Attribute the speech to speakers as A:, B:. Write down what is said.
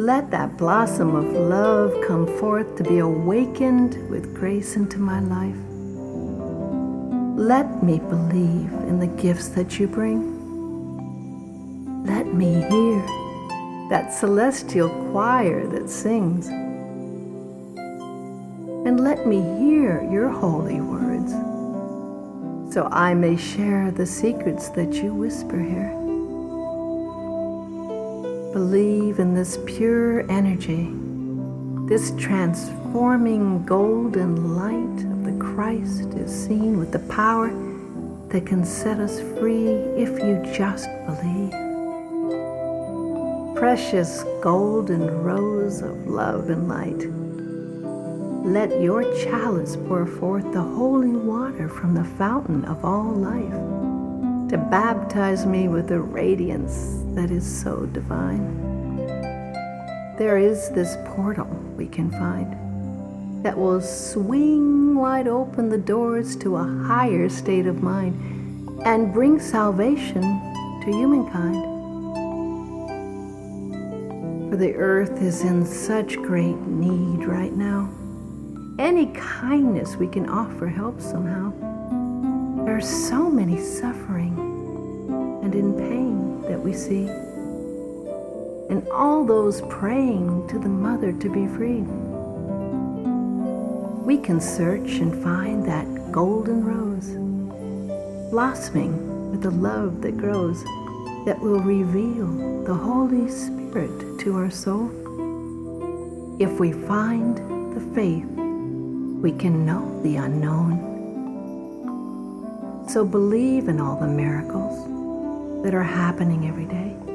A: Let that blossom of love come forth to be awakened with grace into my life. Let me believe in the gifts that you bring. Let me hear that celestial choir that sings. And let me hear your holy words so I may share the secrets that you whisper here. Believe in this pure energy, this transforming golden light of the Christ is seen with the power that can set us free if you just believe precious golden rose of love and light. Let your chalice pour forth the holy water from the fountain of all life to baptize me with the radiance that is so divine. There is this portal we can find that will swing wide open the doors to a higher state of mind and bring salvation to humankind. For the earth is in such great need right now. Any kindness we can offer helps somehow. There are so many suffering and in pain that we see. And all those praying to the Mother to be freed. We can search and find that golden rose, blossoming with the love that grows, that will reveal the Holy Spirit to our soul. If we find the faith, we can know the unknown. So believe in all the miracles that are happening every day.